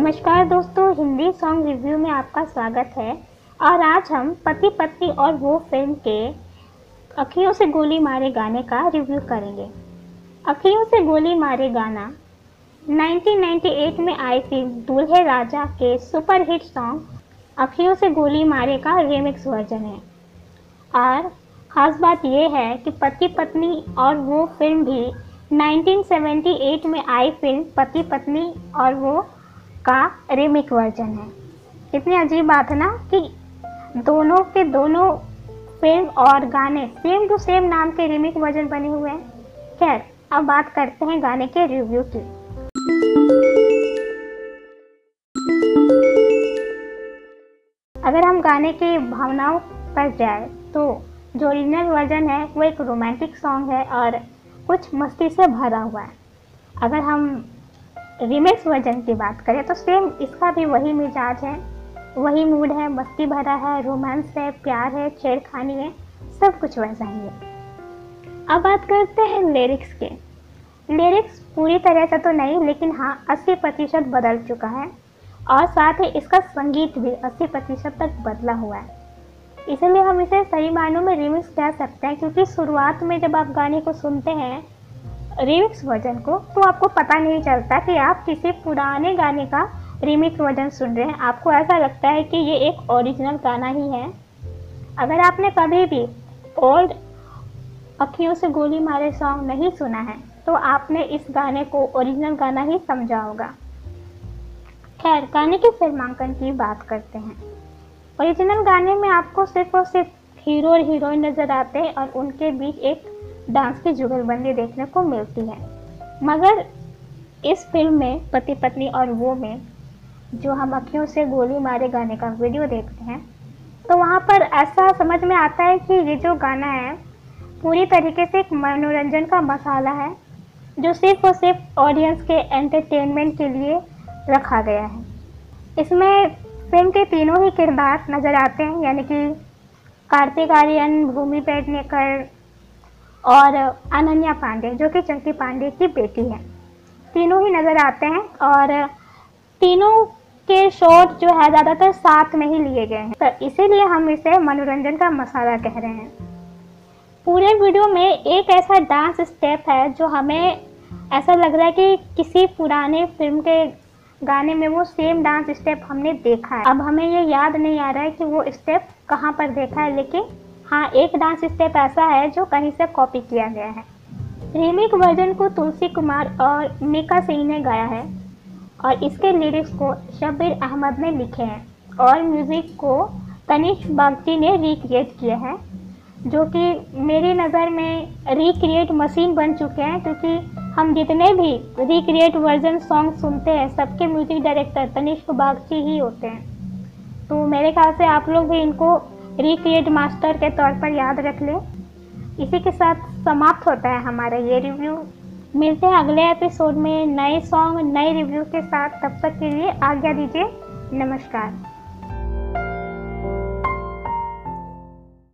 नमस्कार दोस्तों, Hindi song review में आपका स्वागत है। और आज हम पति पत्नी और वो फ़िल्म के अखियों से गोली मारे गाने का रिव्यू करेंगे। अखियों से गोली मारे गाना 1998 में आई फ़िल्म दूल्हे राजा के सुपरहिट सॉन्ग अखियों से गोली मारे का रिमिक्स वर्जन है। और ख़ास बात यह है कि पति पत्नी और वो फ़िल्म भी 1978 में आई फ़िल्म पति पत्नी और वो का रिमिक वर्जन है। कितनी अजीब बात है ना कि दोनों के दोनों फ़िल्म और गाने सेम टू सेम नाम के रिमिक वर्जन बने हुए हैं। खैर, अब बात करते हैं गाने के रिव्यू की। अगर हम गाने की भावनाओं पर जाए तो जो ओरिजिनल वर्जन है, वो एक रोमांटिक सॉन्ग है और कुछ मस्ती से भरा हुआ है। अगर हम रिमिक्स वर्जन की बात करें तो सेम इसका भी वही मिजाज है। वही मूड है, मस्ती भरा है रोमांस है, प्यार है, छेड़खानी है, सब कुछ वैसा ही है। अब बात करते हैं लिरिक्स के। लिरिक्स पूरी तरह से तो नहीं, लेकिन हाँ 80 प्रतिशत बदल चुका है। और साथ ही इसका संगीत भी 80 प्रतिशत तक बदला हुआ है। इसलिए हम इसे सही मायनों में रिमिक्स कह सकते हैं, क्योंकि शुरुआत में जब आप गाने को सुनते हैं रिमिक्स वर्जन को तो आपको पता नहीं चलता कि आप किसी पुराने गाने का रिमिक्स वर्जन सुन रहे हैं। आपको ऐसा लगता है कि ये एक ओरिजिनल गाना ही है। अगर आपने कभी भी ओल्ड अखियों से गोली मारे सॉन्ग नहीं सुना है तो आपने इस गाने को ओरिजिनल गाना ही समझा होगा। खैर, गाने के फिल्मांकन की बात करते हैं। ओरिजिनल गाने में आपको सिर्फ़ और सिर्फ़ हीरो और हीरोइन नज़र आते हैं और उनके बीच एक डांस की जुगलबंदी देखने को मिलती है। मगर इस फ़िल्म में पति पत्नी और वो में, जो हम अखियों से गोली मारे गाने का वीडियो देखते हैं तो वहाँ पर ऐसा समझ में आता है कि ये जो गाना है, पूरी तरीके से एक मनोरंजन का मसाला है, जो सिर्फ़ और सिर्फ़ ऑडियंस के एंटरटेनमेंट के लिए रखा गया है। इसमें फ़िल्म के तीनों ही किरदार नज़र आते हैं, यानी कि कार्तिक आर्यन, भूमि पेडनेकर और अनन्या पांडे, जो कि चंकी पांडे की बेटी है। तीनों ही नज़र आते हैं और तीनों के शॉट जो है ज़्यादातर साथ में ही लिए गए हैं। तो इसीलिए हम इसे मनोरंजन का मसाला कह रहे हैं। पूरे वीडियो में एक ऐसा डांस स्टेप है जो हमें ऐसा लग रहा है कि किसी पुराने फ़िल्म के गाने में वो सेम डांस स्टेप हमने देखा है। अब हमें ये याद नहीं आ रहा है कि वो स्टेप कहाँ पर देखा है, लेकिन हाँ एक डांस स्टेप ऐसा है जो कहीं से कॉपी किया गया है। रीमिक वर्जन को तुलसी कुमार और मीका सिंह ने गाया है और इसके लिरिक्स को शबीर अहमद ने लिखे हैं और म्यूज़िक को तनिष बागची ने रिक्रिएट किया है, जो कि मेरी नज़र में रिक्रिएट मशीन बन चुके हैं, क्योंकि हम जितने भी रिक्रिएट वर्जन सॉन्ग सुनते हैं, सबके म्यूज़िक डायरेक्टर तनिष्क बागची ही होते हैं। तो मेरे ख्याल से आप लोग भी इनको रिक्रिएट मास्टर के तौर पर याद रख लें। इसी के साथ समाप्त होता है हमारा ये रिव्यू मिलते हैं अगले एपिसोड में नए सॉन्ग नए रिव्यू के साथ। तब तक के लिए आज्ञा दीजिए। नमस्कार।